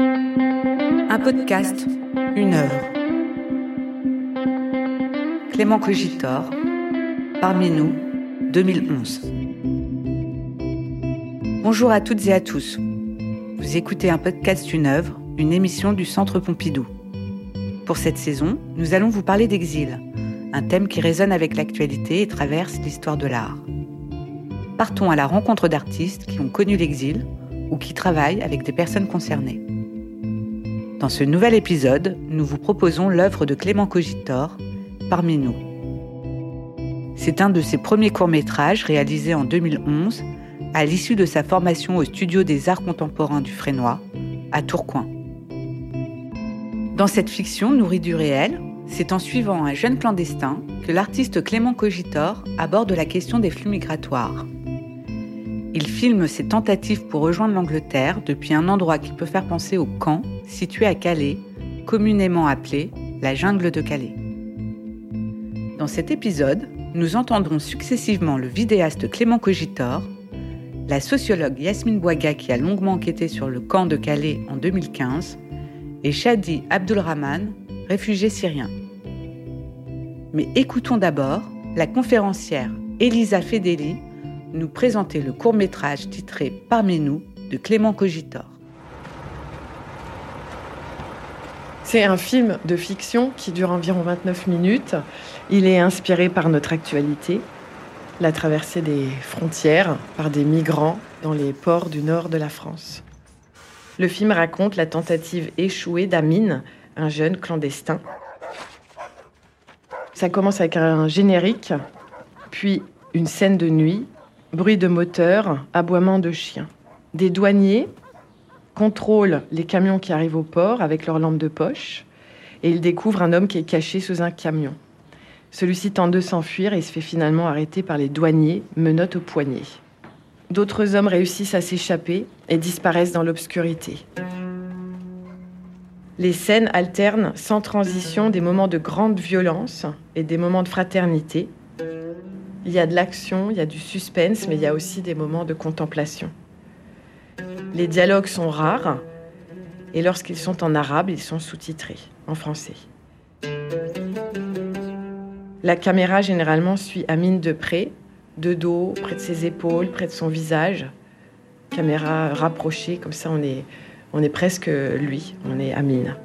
Un podcast, une œuvre. Clément Cogitor, parmi nous, 2011. Bonjour à toutes et à tous. Vous écoutez un podcast, une œuvre, une émission du Centre Pompidou. Pour cette saison, nous allons vous parler d'exil, un thème qui résonne avec l'actualité et traverse l'histoire de l'art. Partons à la rencontre d'artistes qui ont connu l'exil ou qui travaillent avec des personnes concernées. Dans ce nouvel épisode, nous vous proposons l'œuvre de Clément Cogitor, Parmi nous. C'est un de ses premiers courts-métrages réalisés en 2011 à l'issue de sa formation au Studio des Arts Contemporains du Frénois, à Tourcoing. Dans cette fiction nourrie du réel, c'est en suivant un jeune clandestin que l'artiste Clément Cogitor aborde la question des flux migratoires. Il filme ses tentatives pour rejoindre l'Angleterre depuis un endroit qui peut faire penser au camp situé à Calais, communément appelé la jungle de Calais. Dans cet épisode, nous entendrons successivement le vidéaste Clément Cogitor, la sociologue Yasmine Bouaga qui a longuement enquêté sur le camp de Calais en 2015, et Shadi Abdulrahman, réfugié syrien. Mais écoutons d'abord la conférencière Elisa Fedeli nous présenter le court-métrage titré Parmi nous de Clément Cogitor. C'est un film de fiction qui dure environ 29 minutes. Il est inspiré par notre actualité, la traversée des frontières par des migrants dans les ports du nord de la France. Le film raconte la tentative échouée d'Amine, un jeune clandestin. Ça commence avec un générique, puis une scène de nuit, bruit de moteur, aboiement de chiens. Des douaniers contrôlent les camions qui arrivent au port avec leurs lampes de poche et ils découvrent un homme qui est caché sous un camion. Celui-ci tente de s'enfuir et se fait finalement arrêter par les douaniers, menottes au poignet. D'autres hommes réussissent à s'échapper et disparaissent dans l'obscurité. Les scènes alternent sans transition des moments de grande violence et des moments de fraternité. Il y a de l'action, il y a du suspense, mais il y a aussi des moments de contemplation. Les dialogues sont rares et lorsqu'ils sont en arabe, ils sont sous-titrés en français. La caméra généralement suit Amine de près, de dos, près de ses épaules, près de son visage. Caméra rapprochée, comme ça on est, on est presque lui, on est Amine.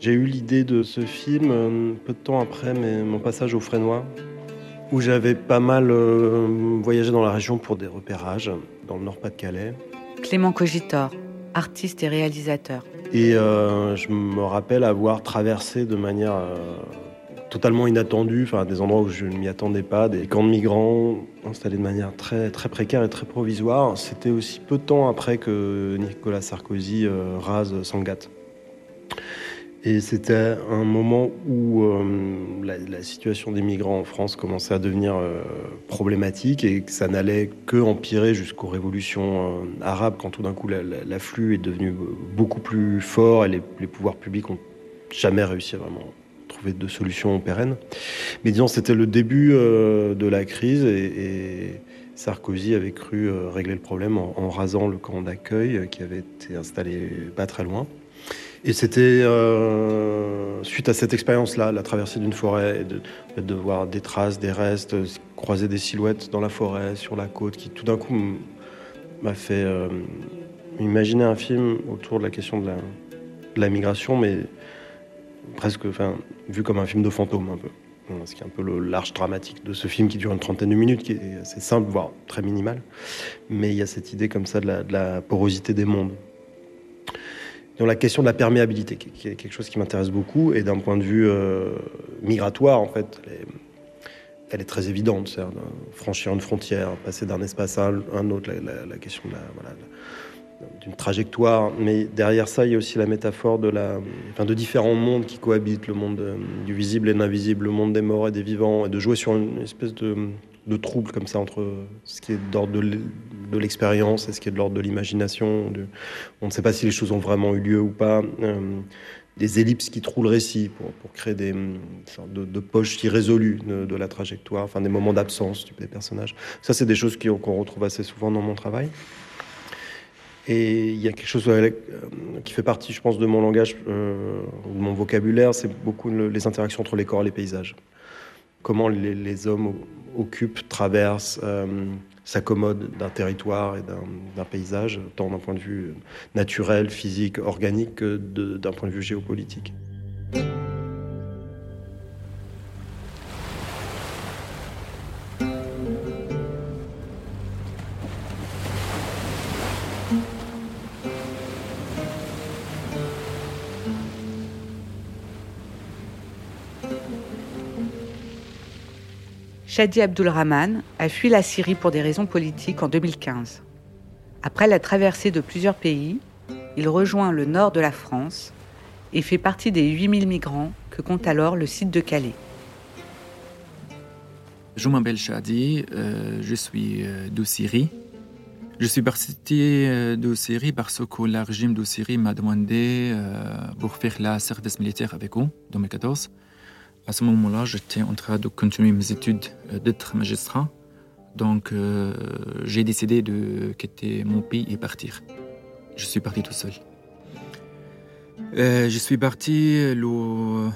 J'ai eu l'idée de ce film euh, peu de temps après mon passage au Frénois, où j'avais pas mal euh, voyagé dans la région pour des repérages dans le Nord-Pas-de-Calais. Clément Cogitor, artiste et réalisateur. Et euh, je me rappelle avoir traversé de manière totalement inattendue, enfin des endroits où je ne m'y attendais pas, des camps de migrants installés de manière très très précaire et très provisoire. C'était aussi peu de temps après que Nicolas Sarkozy rase Sangatte. Et c'était un moment où euh, la, situation des migrants en France commençait à devenir euh, problématique et que ça n'allait que empirer jusqu'aux révolutions euh, arabes quand tout d'un coup l'afflux est devenu beaucoup plus fort et les, pouvoirs publics ont jamais réussi à vraiment trouver de solutions pérennes. Mais disons, c'était le début de la crise et, Sarkozy avait cru régler le problème en rasant le camp d'accueil qui avait été installé pas très loin. Et c'était euh, suite à cette expérience-là, la traversée d'une forêt, de, voir des traces, des restes, croiser des silhouettes dans la forêt, sur la côte, qui tout d'un coup m'a fait euh, imaginer un film autour de la question de la, migration, mais presque enfin, vu comme un film de fantôme un peu. Ce qui est un peu le l'arche dramatique de ce film qui dure une trentaine de minutes, qui est assez simple, voire très minimal. Mais il y a cette idée comme ça de la porosité des mondes dans la question de la perméabilité, qui est quelque chose qui m'intéresse beaucoup, et d'un point de vue euh, migratoire, en fait, elle est, très évidente. C'est franchir une frontière, passer d'un espace à un autre, la, question d'une trajectoire. Mais derrière ça, il y a aussi la métaphore de, la, enfin, de différents mondes qui cohabitent, le monde euh, du visible et de l'invisible, le monde des morts et des vivants, et de jouer sur une espèce de, de trouble comme ça entre ce qui est d'ordre de de l'expérience Est-ce qu'il y a de l'ordre de l'imagination On ne sait pas si les choses ont vraiment eu lieu ou pas. des ellipses qui trouent le récit pour, créer des sortes de, poches irrésolues de, la trajectoire, enfin des moments d'absence des personnages. Ça, c'est des choses qu'on retrouve assez souvent dans mon travail. Et il y a quelque chose euh, qui fait partie, je pense, de mon langage, euh, de mon vocabulaire, c'est beaucoup les interactions entre les corps et les paysages. Comment les, hommes occupent, traversent, euh, s'accommodent d'un territoire et d'un paysage, tant d'un point de vue naturel, physique, organique que d'un point de vue géopolitique. Shadi Abdulrahman a fui la Syrie pour des raisons politiques en 2015. Après la traversée de plusieurs pays, il rejoint le nord de la France et fait partie des 8000 migrants que compte alors le site de Calais. Je m'appelle Shadi, euh, je suis euh, de Syrie. Je suis parti euh, de Syrie parce que le régime de Syrie m'a demandé pour faire la service militaire avec eux en 2014. À ce moment-là, j'étais en train de continuer mes études euh, d'être magistrat. Donc, euh, j'ai décidé de quitter mon pays et partir. Je suis parti tout seul. Euh, je suis parti le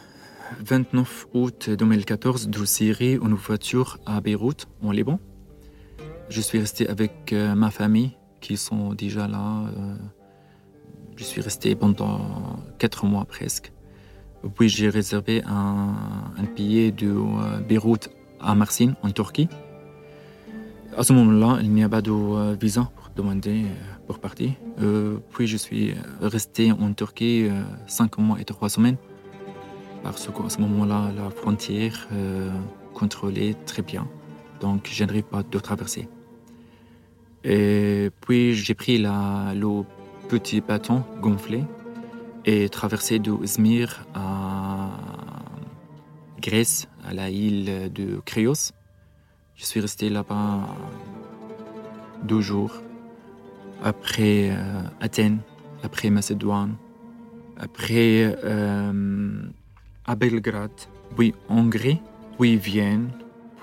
29 août 2014 de Syrie en voiture à Beyrouth, en Liban. Je suis resté avec ma famille qui sont déjà là. je suis resté pendant quatre mois presque. Puis j'ai réservé un, billet de euh, Beyrouth à Marsin, en Turquie. À ce moment-là, il n'y a pas de euh, visa pour demander euh, pour partir. puis je suis resté en Turquie cinq mois et trois semaines parce qu'à ce moment-là, la frontière contrôlait très bien. Donc, je n'arrive pas de traverser. Et puis, j'ai pris la, le petit bâton gonflé et traversé de Izmir à Grèce, à la île de Créos. Je suis resté là-bas deux jours. Après euh, Athènes, après Macédoine, après euh, à Belgrade, puis Hongrie, puis Vienne,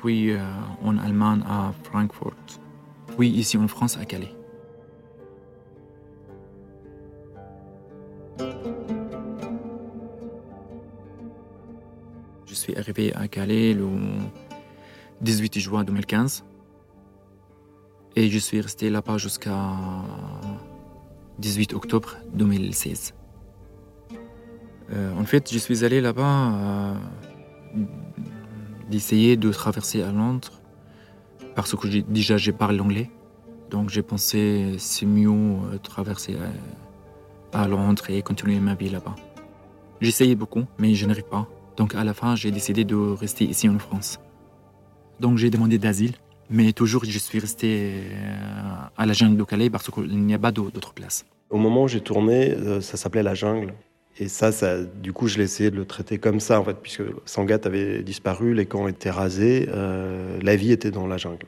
puis euh, en Allemagne à Francfort, puis ici en France à Calais. Je suis arrivé à Calais le 18 juin 2015 et je suis resté là-bas jusqu'à 18 octobre 2016. Euh, en fait, je suis allé là-bas euh, d'essayer de traverser à Londres parce que déjà je parle l'anglais. Donc j'ai pensé c'est mieux euh, traverser à Londres et continuer ma vie là-bas. J'essayais beaucoup, mais je n'arrive pas. Donc à la fin, j'ai décidé de rester ici en France. Donc j'ai demandé d'asile, mais toujours je suis resté euh, à la jungle de Calais parce qu'il n'y a pas d'autre place. Au moment où j'ai tourné, euh, ça s'appelait la jungle. Et ça, du coup, je l'ai essayé de le traiter comme ça, en fait, puisque Sangatte avait disparu, les camps étaient rasés, euh, la vie était dans la jungle.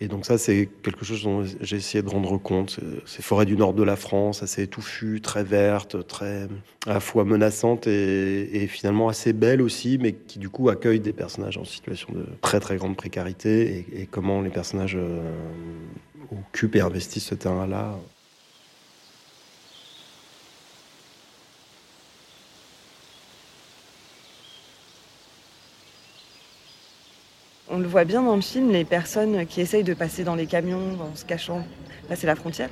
Et donc ça, c'est quelque chose dont j'ai essayé de rendre compte. Ces forêts du nord de la France, assez touffues, très vertes, très à la fois menaçantes et, finalement assez belles aussi, mais qui du coup accueillent des personnages en situation de très très grande précarité et, comment les personnages euh, occupent et investissent ce terrain-là. On le voit bien dans le film, les personnes qui essayent de passer dans les camions en se cachant, passer la frontière,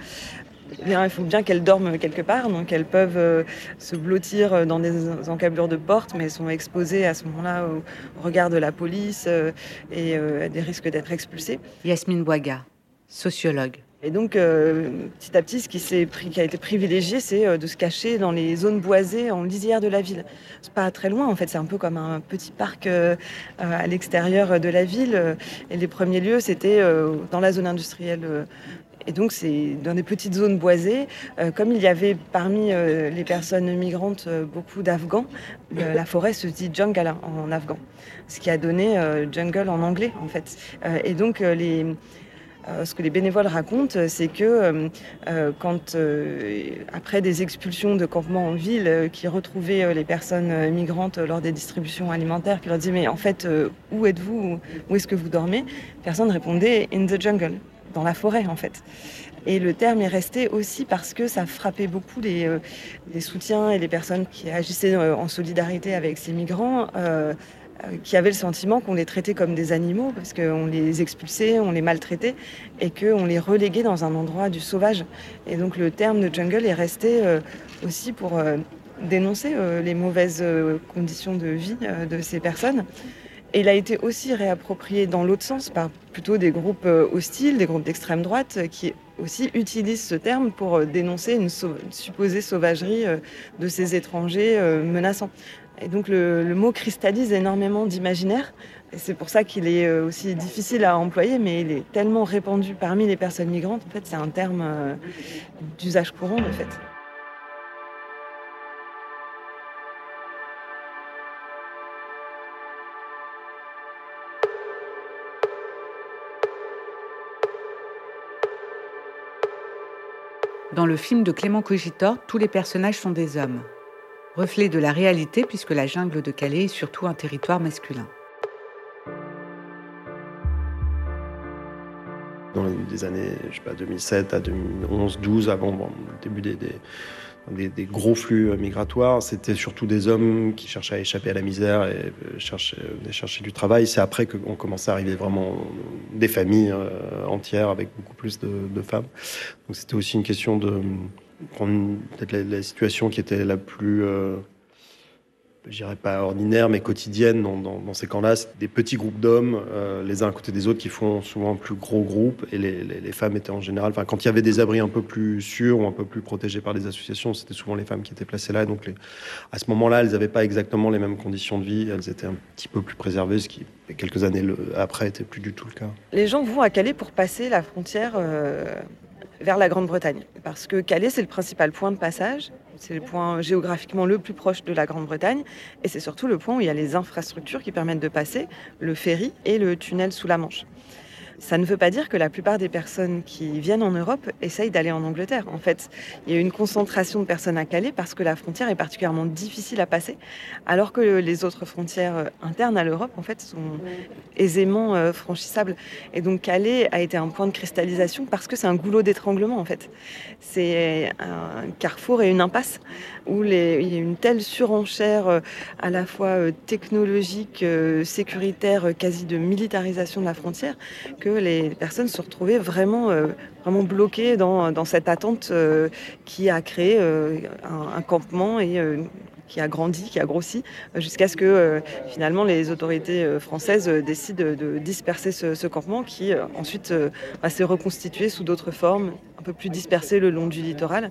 eh il faut bien qu'elles dorment quelque part, donc elles peuvent euh, se blottir dans des encablures de portes, mais elles sont exposées à ce moment-là au, regard de la police euh, et euh, à des risques d'être expulsées. Yasmine Boiga, sociologue. Et donc, euh, petit à petit, ce qui, qui a été privilégié, c'est euh, de se cacher dans les zones boisées en lisière de la ville. C'est pas très loin, en fait, c'est un peu comme un petit parc euh, à l'extérieur de la ville. Et les premiers lieux, c'était dans la zone industrielle. Et donc, c'est dans des petites zones boisées. comme il y avait parmi les personnes migrantes beaucoup d'Afghans, la forêt se dit jungle en afghan, ce qui a donné jungle en anglais, en fait. et donc, les ce que les bénévoles racontent, c'est que quand, après des expulsions de campements en ville, qui retrouvaient les personnes migrantes lors des distributions alimentaires, qui leur disaient mais en fait, où êtes-vous Où est-ce que vous dormez Personne répondait in the jungle, dans la forêt en fait. Et le terme est resté aussi parce que ça frappait beaucoup les soutiens et les personnes qui agissaient en solidarité avec ces migrants. Euh, qui avaient le sentiment qu'on les traitait comme des animaux parce qu'on les expulsait, on les maltraitait et qu'on les reléguait dans un endroit du sauvage. Et donc le terme de jungle est resté euh, aussi pour euh, dénoncer les mauvaises conditions de vie de ces personnes. Et il a été aussi réapproprié dans l'autre sens par plutôt des groupes hostiles, des groupes d'extrême droite qui aussi utilisent ce terme pour dénoncer une, une supposée sauvagerie de ces étrangers menaçants. Et donc le, mot cristallise énormément d'imaginaire. Et c'est pour ça qu'il est euh, aussi difficile à employer, mais il est tellement répandu parmi les personnes migrantes. En fait, c'est un terme euh, d'usage courant, fait. Dans le film de Clément Cogitor, tous les personnages sont des hommes reflet de la réalité puisque la jungle de Calais est surtout un territoire masculin. Dans les années je sais pas, 2007 à 2011, 12, avant le début des, gros flux migratoires, c'était surtout des hommes qui cherchaient à échapper à la misère et euh, cherchaient, chercher du travail. C'est après qu'on commençait à arriver vraiment des familles euh, entières avec beaucoup plus de, femmes. Donc c'était aussi une question de peut-être la, situation qui était la plus, euh, je dirais pas ordinaire, mais quotidienne dans, ces camps-là. C'est des petits groupes d'hommes, euh, les uns à côté des autres, qui font souvent plus gros groupe. Et les, femmes étaient en général, quand il y avait des abris un peu plus sûrs ou un peu plus protégés par des associations, c'était souvent les femmes qui étaient placées là. donc, à ce moment-là, elles n'avaient pas exactement les mêmes conditions de vie. Elles étaient un petit peu plus préservées, ce qui, quelques années après, était plus du tout le cas. Les gens vont à Calais pour passer la frontière. Euh, vers la Grande-Bretagne. Parce que Calais, c'est le principal point de passage, c'est le point géographiquement le plus proche de la Grande-Bretagne, et c'est surtout le point où il y a les infrastructures qui permettent de passer, le ferry et le tunnel sous la Manche. Ça ne veut pas dire que la plupart des personnes qui viennent en Europe essayent d'aller en Angleterre. En fait, il y a une concentration de personnes à Calais parce que la frontière est particulièrement difficile à passer, alors que les autres frontières euh, internes à l'Europe, en fait, sont aisément euh, franchissables. Et donc Calais a été un point de cristallisation parce que c'est un goulot d'étranglement, en fait. C'est un carrefour et une impasse où il y a une telle surenchère euh, à la fois technologique, sécuritaire, quasi de militarisation de la frontière, que les personnes se retrouvaient vraiment, euh, vraiment bloquées dans, cette attente euh, qui a créé euh, un, campement et qui a grandi, qui a grossi, jusqu'à ce que finalement les autorités françaises décident de disperser ce, campement qui ensuite va se reconstituer sous d'autres formes, un peu plus dispersées le long du littoral.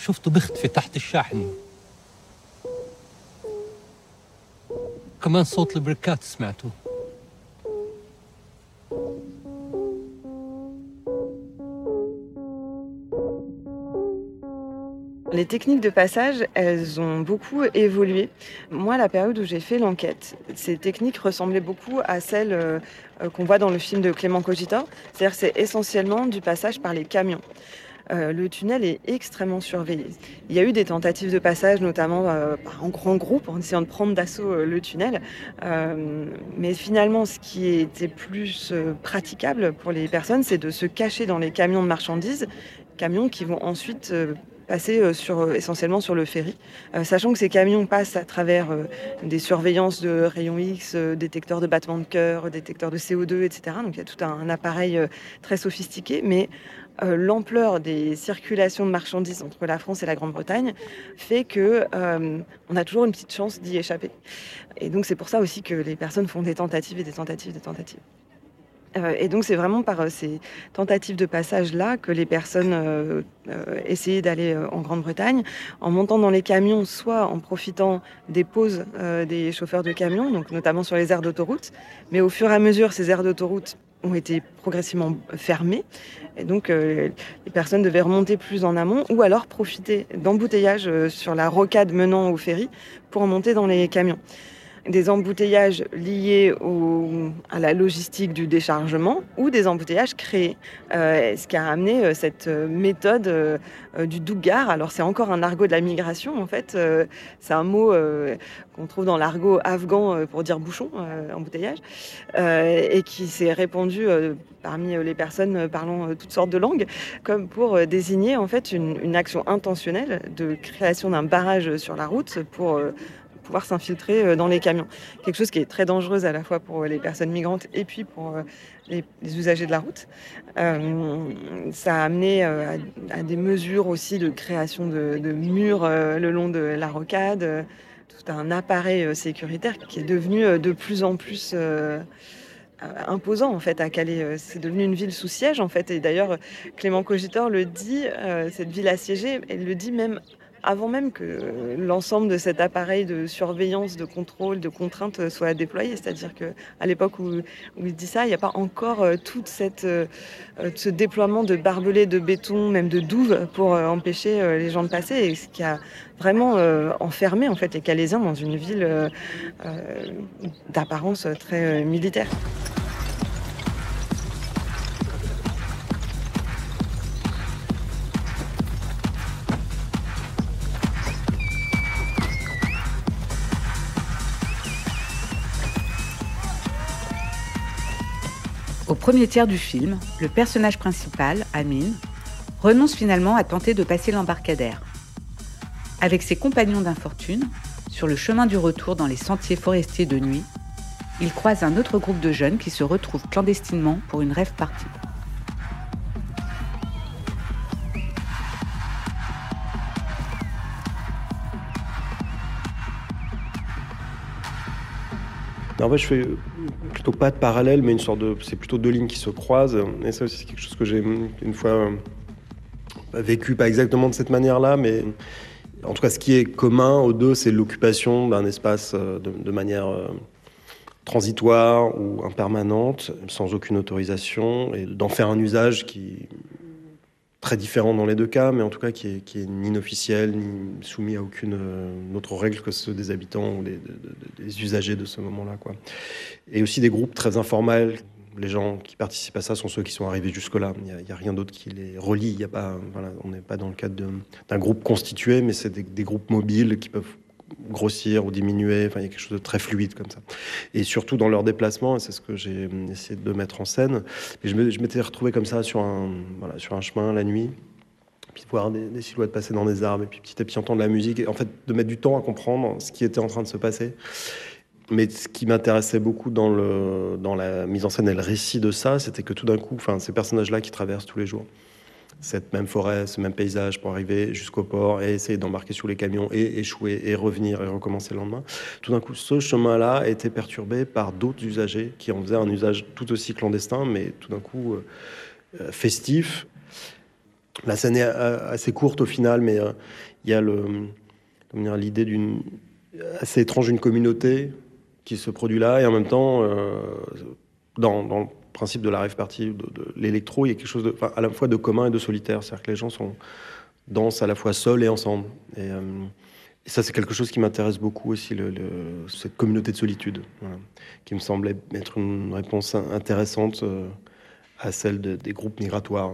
شفته بيختفي تحت الشاحنة كمان صوت البريكات سمعته Les techniques de passage, elles ont beaucoup évolué. Moi, la période où j'ai fait l'enquête, ces techniques ressemblaient beaucoup à celles euh, qu'on voit dans le film de Clément Cogita. C'est-à-dire c'est essentiellement du passage par les camions. Euh, le tunnel est extrêmement surveillé. Il y a eu des tentatives de passage, notamment euh, en grand groupe, en essayant de prendre d'assaut le tunnel. mais finalement, ce qui était plus praticable pour les personnes, c'est de se cacher dans les camions de marchandises, camions qui vont ensuite passer euh, euh, essentiellement sur le ferry, euh, sachant que ces camions passent à travers des surveillances de rayons X, détecteurs de battement de cœur, détecteurs de CO2, etc. Donc il y a tout un, appareil très sophistiqué, mais euh, l'ampleur des circulations de marchandises entre la France et la Grande-Bretagne fait que euh, on a toujours une petite chance d'y échapper. Et donc c'est pour ça aussi que les personnes font des tentatives et des tentatives, des tentatives. Euh, et donc c'est vraiment par ces tentatives de passage-là que les personnes essayaient d'aller en Grande-Bretagne en montant dans les camions, soit en profitant des pauses des chauffeurs de camions, donc notamment sur les aires d'autoroute, mais au fur et à mesure ces aires d'autoroute ont été progressivement fermées. Et donc, euh, les personnes devaient remonter plus en amont ou alors profiter d'embouteillages euh, sur la rocade menant au ferry pour monter dans les camions des embouteillages liés à la logistique du déchargement ou des embouteillages créés. Euh, ce qui a amené euh, cette euh, méthode du dougar. Alors c'est encore un argot de la migration en fait. c'est un mot qu'on trouve dans l'argot afghan pour dire bouchon, embouteillage, et qui s'est répandu parmi les personnes parlant toutes sortes de langues, comme pour désigner en fait une, une action intentionnelle de création d'un barrage sur la route pour pouvoir s'infiltrer euh, dans les camions. Quelque chose qui est très dangereux à la fois pour les personnes migrantes et puis pour euh, les, usagers de la route. Euh, ça a amené à, des mesures aussi de création de, murs le long de la rocade, tout un appareil sécuritaire qui est devenu de plus en plus imposant en fait à Calais. C'est devenu une ville sous siège en fait. Et d'ailleurs, Clément Cogitor le dit, cette ville assiégée, elle le dit même avant même que l'ensemble de cet appareil de surveillance, de contrôle, de contrainte soit déployé. C'est-à-dire qu'à l'époque où, il dit ça, il n'y a pas encore euh, tout euh, ce déploiement de barbelés, de béton, même de douves pour euh, empêcher les gens de passer. Et ce qui a vraiment enfermé en fait les Calaisiens dans une ville d'apparence très militaire. Premier tiers du film, le personnage principal, Amin, renonce finalement à tenter de passer l'embarcadère. Avec ses compagnons d'infortune, sur le chemin du retour dans les sentiers forestiers de nuit, il croise un autre groupe de jeunes qui se retrouvent clandestinement pour une rêve partie. Je fais plutôt pas de parallèle, mais une sorte de. C'est plutôt deux lignes qui se croisent. Et ça aussi, c'est quelque chose que j'ai une fois euh, vécu, pas exactement de cette manière-là, mais en tout cas, ce qui est commun aux deux, c'est l'occupation d'un espace euh, de, manière euh, transitoire ou impermanente, sans aucune autorisation, et d'en faire un usage qui très différent dans les deux cas, mais en tout cas qui est, qui est ni inofficiel, ni soumis à aucune euh, autre règle que ceux des habitants ou des, usagers de ce moment-là. Quoi. Et aussi des groupes très informels. Les gens qui participent à ça sont ceux qui sont arrivés jusque-là. Il n'y a, rien d'autre qui les relie. Il y a pas, on n'est pas dans le cadre d'un groupe constitué, mais c'est des groupes mobiles qui peuvent grossir ou diminuer. Enfin, il y a quelque chose de très fluide comme ça. Et surtout dans leurs déplacements, c'est ce que j'ai essayé de mettre en scène. Et je m'étais retrouvé comme ça sur un, voilà, sur un chemin la nuit puis voir des, silhouettes passer dans des arbres, et puis petit à petit entendre la musique, et en fait de mettre du temps à comprendre ce qui était en train de se passer. Mais ce qui m'intéressait beaucoup dans, le, dans la mise en scène et le récit de ça, c'était que tout d'un coup, enfin, ces personnages-là qui traversent tous les jours, cette même forêt, ce même paysage pour arriver jusqu'au port et essayer d'embarquer sur les camions et échouer et revenir et recommencer le lendemain. Tout d'un coup, ce chemin-là était perturbé par d'autres usagers qui en faisaient un usage tout aussi clandestin, mais tout d'un coup euh, euh, festif. La scène est euh, assez courte au final, mais il y a l'idée d'une assez étrange d'une communauté qui se produit là et en même temps dans, dans principe de la rêve partie, de, l'électro, il y a quelque chose à la fois de commun et de solitaire. C'est-à-dire que les gens sont dansent à la fois seuls et ensemble. Et, euh, ça, c'est quelque chose qui m'intéresse beaucoup aussi, cette communauté de solitude, qui me semblait être une réponse intéressante. Euh, à celle des groupes migratoires,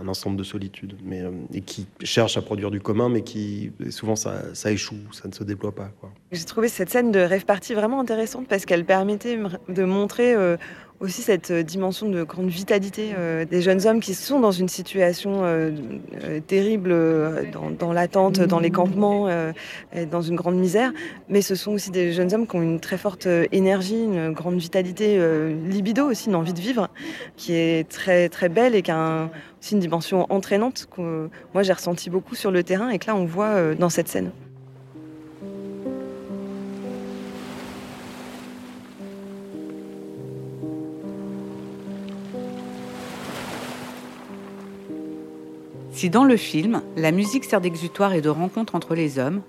un ensemble de solitude, mais, euh, et qui cherchent à produire du commun, mais qui souvent ça, échoue, ça ne se déploie pas. J'ai trouvé cette scène de rêve party vraiment intéressante parce qu'elle permettait de montrer aussi cette dimension de grande vitalité des jeunes hommes qui sont dans une situation terrible dans, l'attente, dans les campements, dans une grande misère, mais ce sont aussi des jeunes hommes qui ont une très forte énergie, une grande vitalité, libido aussi, une envie de vivre, qui est très très belle et qui a aussi une dimension entraînante que moi j'ai ressenti beaucoup sur le terrain et que là on voit dans cette scène. Si dans le film, la musique sert d'exutoire et de rencontre entre les hommes,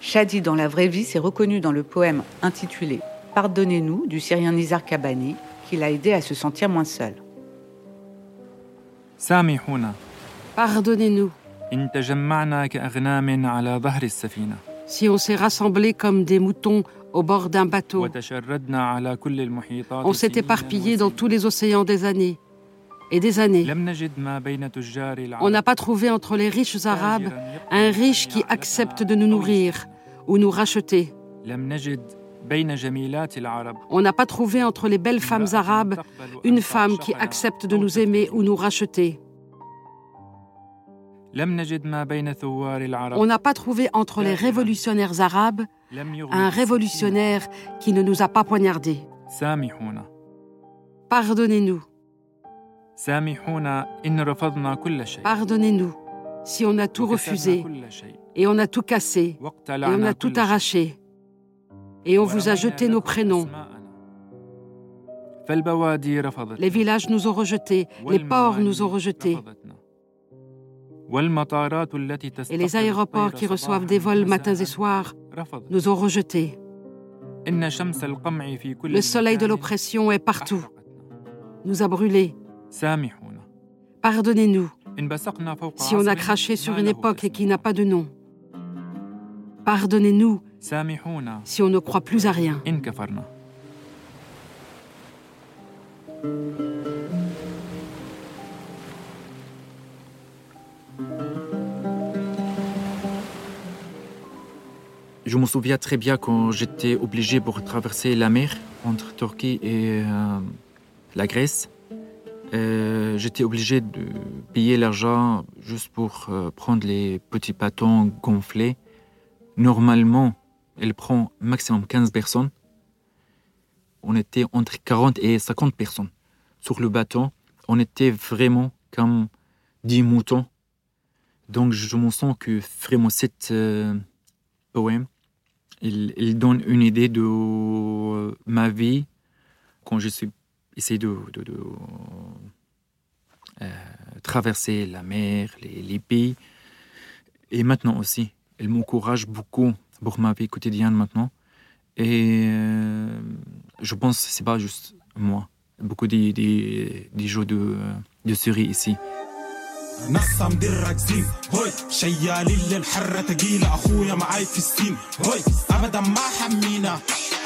Shadi dans la vraie vie s'est reconnu dans le poème intitulé Pardonnez-nous du Syrien Nizar Kabani, qui l'a aidé à se sentir moins seul. Pardonnez-nous. Si on s'est rassemblés comme des moutons au bord d'un bateau, on s'est éparpillé dans tous les océans des années et des années. On n'a pas trouvé entre les riches arabes un riche qui accepte de nous nourrir ou nous racheter. On n'a pas trouvé entre les belles femmes arabes une femme qui accepte de nous aimer ou nous racheter. On n'a pas trouvé entre les révolutionnaires arabes un révolutionnaire qui ne nous a pas poignardés. Pardonnez-nous. Pardonnez-nous si on a tout refusé et on a tout cassé et on a tout arraché. Et on vous a jeté nos prénoms. Les villages nous ont rejetés, les ports nous ont rejetés. Et les aéroports qui reçoivent des vols matins et soirs nous ont rejetés. Le soleil de l'oppression est partout, nous a brûlés. Pardonnez-nous si on a craché sur une époque et qui n'a pas de nom. Pardonnez-nous si on ne croit plus à rien. Je me souviens très bien quand j'étais obligé pour traverser la mer entre Turquie et euh, la Grèce. Euh, j'étais obligé de payer l'argent juste pour euh, prendre les petits bâtons gonflés. Normalement, elle prend maximum 15 personnes. On était entre 40 et 50 personnes sur le bâton. On était vraiment comme 10 moutons. Donc je me sens que vraiment cet euh, poème, il, donne une idée de ma vie quand je suis essayer de, euh, traverser la mer, les, pays. Et maintenant aussi, elle m'encourage beaucoup pour ma vie quotidienne maintenant. Et euh, je pense que c'est pas juste moi. Beaucoup des, des, des jeux de, de ici. نصة مدرك زين. هوي شيالين للحرة تقيلة. أخويا معاي في السين. هوي أبدا ما حمينا.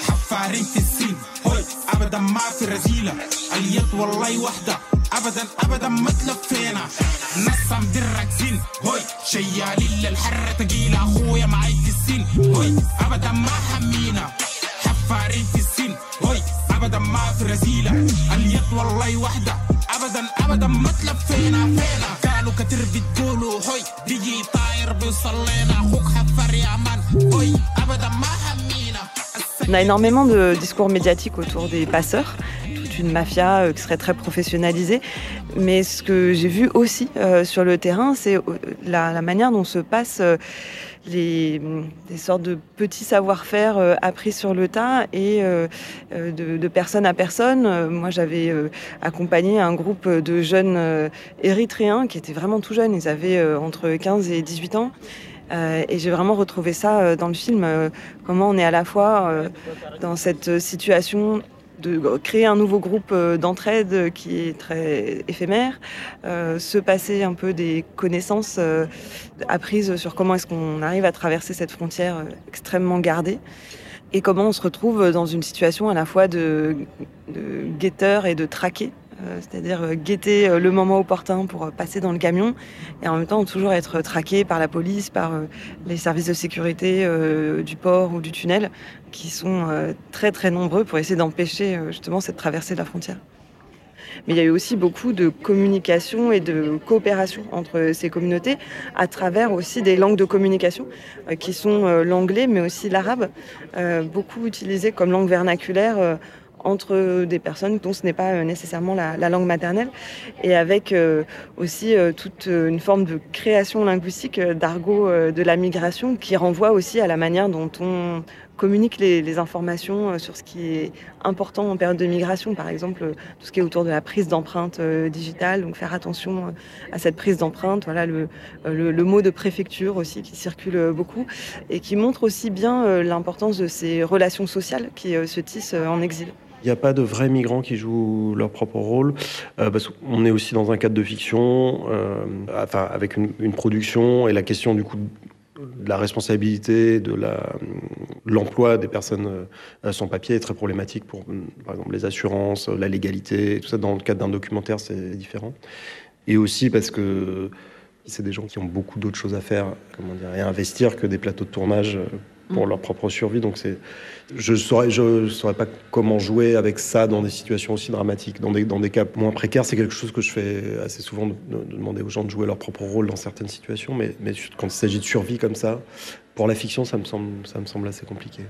حفارين في السين. هوي أبدا ما في رزيلة اليد والله وحدة. أبدا أبدا ما تلفينا. نصة مدرك زين. هوي شيالين للحرة تقيلة. أخويا معاي في السين. هوي أبدا ما حمينا. حفارين في السين. هوي أبدا ما في رزيلة اليد والله وحدة. أبدا أبدا ما تلفينا. فينا. On a énormément de discours médiatiques autour des passeurs, toute une mafia euh, qui serait très professionnalisée. Mais ce que j'ai vu aussi euh, sur le terrain, c'est euh, la, manière dont se passe les, des sortes de petits savoir-faire euh, appris sur le tas et euh, euh, de, personne à personne. Moi, j'avais accompagné un groupe de jeunes érythréens qui étaient vraiment tout jeunes. Ils avaient entre 15 et 18 ans. et j'ai vraiment retrouvé ça dans le film, comment on est à la fois dans cette situation de créer un nouveau groupe euh, d'entraide qui est très éphémère, euh, se passer un peu des connaissances euh, apprises sur comment est-ce qu'on arrive à traverser cette frontière extrêmement gardée. Et comment on se retrouve dans une situation à la fois de, de guetteur et de traqué c'est-à-dire guetter le moment opportun pour passer dans le camion et en même temps toujours être traqué par la police, par les services de sécurité du port ou du tunnel qui sont très très nombreux pour essayer d'empêcher justement cette traversée de la frontière. Mais il y a eu aussi beaucoup de communication et de coopération entre ces communautés à travers aussi des langues de communication euh, qui sont euh, l'anglais mais aussi l'arabe, euh, beaucoup utilisé comme langue vernaculaire entre des personnes dont ce n'est pas nécessairement la, langue maternelle, et avec aussi toute une forme de création linguistique d'argot de la migration qui renvoie aussi à la manière dont on communique les, informations euh, sur ce qui est important en période de migration, par exemple euh, tout ce qui est autour de la prise d'empreinte euh, digitale, donc faire attention à cette prise d'empreinte. Voilà le, mot de préfecture aussi qui circule beaucoup et qui montre aussi bien l'importance de ces relations sociales qui se tissent en exil. Il n'y a pas de vrais migrants qui jouent leur propre rôle, parce qu'on est aussi dans un cadre de fiction, enfin avec une, production et la question du coup la responsabilité de l'emploi des personnes euh, sans papier est très problématique pour, par exemple, les assurances, la légalité, tout ça. Dans le cadre d'un documentaire, c'est différent. Et aussi parce que c'est des gens qui ont beaucoup d'autres choses à faire, comment dire, et à investir que des plateaux de tournage euh, pour mm. leur propre survie. Donc c'est, je saurais, je saurais pas comment jouer avec ça dans des situations aussi dramatiques. Dans des, dans des cas moins précaires, c'est quelque chose que je fais assez souvent, de, demander aux gens de jouer leur propre rôle dans certaines situations. Mais, mais quand il s'agit de survie comme ça, pour la fiction, ça me semble, ça me semble assez compliqué.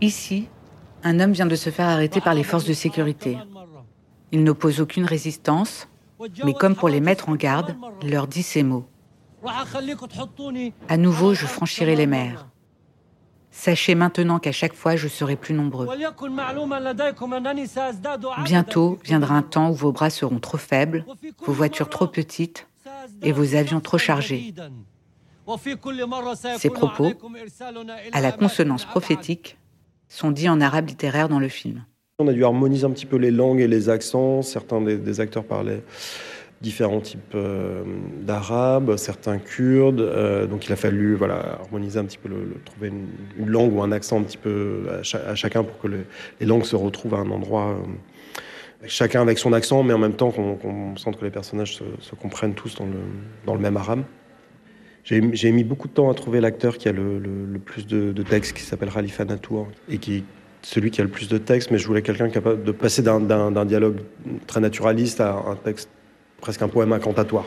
Ici, un homme vient de se faire arrêter par les forces de sécurité. Il n'oppose aucune résistance, mais comme pour les mettre en garde, il leur dit ces mots. À nouveau, je franchirai les mers. Sachez maintenant qu'à chaque fois, je serai plus nombreux. Bientôt viendra un temps où vos bras seront trop faibles, vos voitures trop petites et vos avions trop chargés. Ces propos, à la consonance prophétique, sont dits en arabe littéraire dans le film. On a dû harmoniser un petit peu les langues et les accents. Certains des, acteurs parlaient différents types euh, d'arabe, certains kurdes. Euh, donc il a fallu voilà, harmoniser un petit peu, le, trouver une, langue ou un accent un petit peu à, chacun pour que les langues se retrouvent à un endroit, euh, chacun avec son accent, mais en même temps qu'on sente que les personnages se, comprennent tous dans le, dans le même arabe. J'ai mis beaucoup de temps à trouver l'acteur qui a le, plus de, textes, qui s'appelle Khalifa Natour, et qui est celui qui a le plus de textes, mais je voulais quelqu'un capable de passer d'un dialogue très naturaliste à un texte, presque un poème incantatoire.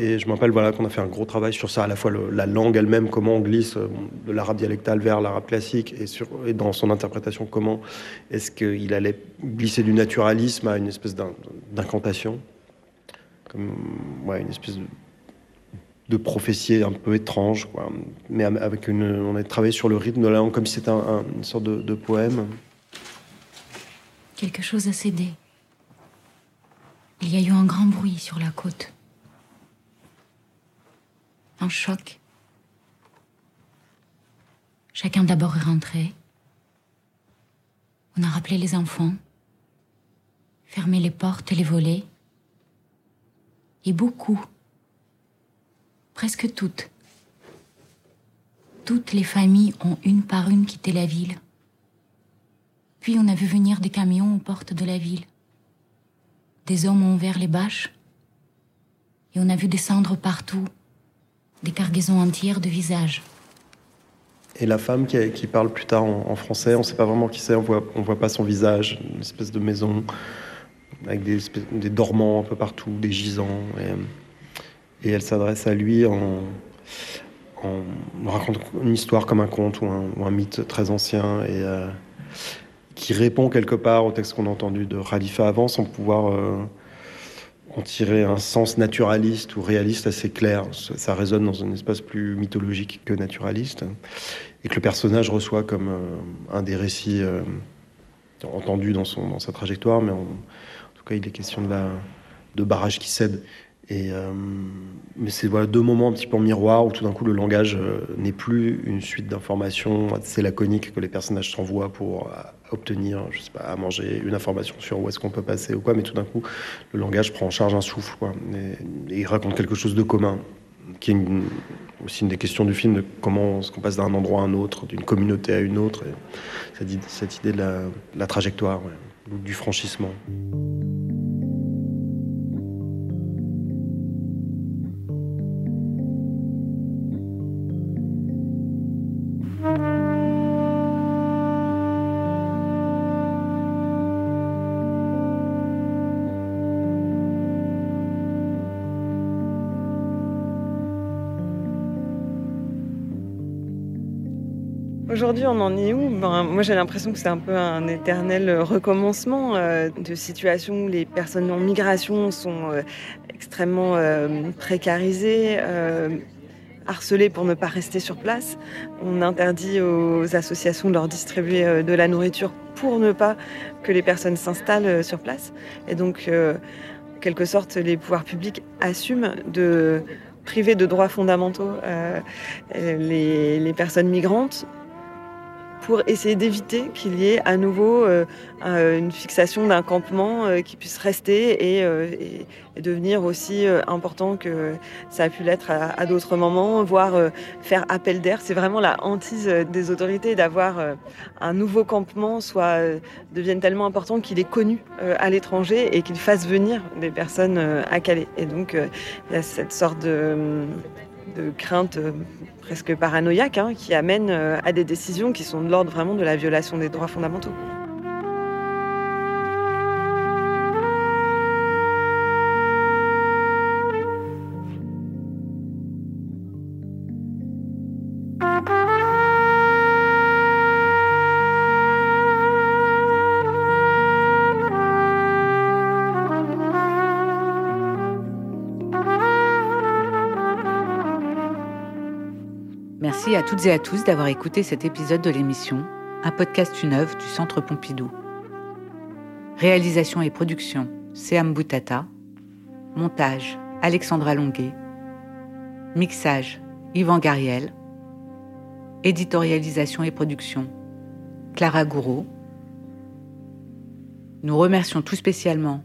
Et je me rappelle voilà, qu'on a fait un gros travail sur ça, à la fois la langue elle-même, comment on glisse euh, de l'arabe dialectal vers l'arabe classique, et, sur, et dans son interprétation, comment est-ce qu'il allait glisser du naturalisme à une espèce d'incantation, ouais, une espèce de de prophéties un peu étranges, mais avec une, on a travaillé sur le rythme de la langue comme si c'était une sorte de, poème. Quelque chose a cédé. Il y a eu un grand bruit sur la côte. Un choc. Chacun d'abord est rentré. On a rappelé les enfants, fermé les portes et les volets. Et beaucoup presque toutes. Toutes les familles ont une par une quitté la ville. Puis on a vu venir des camions aux portes de la ville. Des hommes ont ouvert les bâches et on a vu descendre partout des cargaisons entières de visages. Et la femme qui, parle plus tard en, français, on ne sait pas vraiment qui c'est, on voit, voit pas son visage, une espèce de maison avec des, dormants un peu partout, des gisants. Et, et elle s'adresse à lui en, en, racontant une histoire comme un conte ou un, mythe très ancien et euh, qui répond quelque part au texte qu'on a entendu de Khalifa avant sans pouvoir euh, en tirer un sens naturaliste ou réaliste assez clair. Ça, résonne dans un espace plus mythologique que naturaliste et que le personnage reçoit comme euh, un des récits entendus dans, son, dans sa trajectoire, mais en, tout cas il est question de, la, de barrage qui cède Et, euh, mais c'est voilà, deux moments un petit peu en miroir où tout d'un coup le langage euh, n'est plus une suite d'informations assez laconiques que les personnages s'envoient pour euh, obtenir, je sais pas, à manger une information sur où est-ce qu'on peut passer ou quoi, mais tout d'un coup le langage prend en charge un souffle et, il raconte quelque chose de commun, qui est aussi une des questions du film de comment qu'on passe d'un endroit à un autre, d'une communauté à une autre, cette, cette, idée de la, la trajectoire, du franchissement. Moi, j'ai l'impression que c'est un peu un éternel recommencement euh, de situations où les personnes en migration sont euh, extrêmement euh, précarisées, harcelées pour ne pas rester sur place. On interdit aux associations de leur distribuer de la nourriture pour ne pas que les personnes s'installent sur place. Et donc, en quelque sorte, les pouvoirs publics assument de priver de droits fondamentaux les personnes migrantes pour essayer d'éviter qu'il y ait à nouveau euh, une fixation d'un campement euh, qui puisse rester et, euh, devenir aussi important que ça a pu l'être à, d'autres moments, voire faire appel d'air. C'est vraiment la hantise des autorités d'avoir un nouveau campement soit devienne tellement important qu'il est connu à l'étranger et qu'il fasse venir des personnes à Calais. Et donc il y a cette sorte de crainte presque paranoïaque hein, qui amène euh, à des décisions qui sont de l'ordre vraiment de la violation des droits fondamentaux. Merci à toutes et à tous d'avoir écouté cet épisode de l'émission, un podcast une œuvre du Centre Pompidou. Réalisation et production, Seam Boutata. Montage, Alexandra Longuet. Mixage, Yvan Gariel. Éditorialisation et production, Clara Gouraud. Nous remercions tout spécialement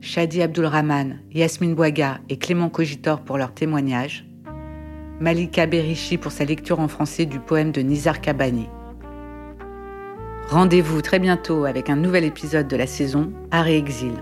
Shadi Abdulrahman, Yasmine Bouaga et Clément Cogitor pour leur témoignage. Malika Berishi pour sa lecture en français du poème de Nizar Kabani. Rendez-vous très bientôt avec un nouvel épisode de la saison Arrêt Exil.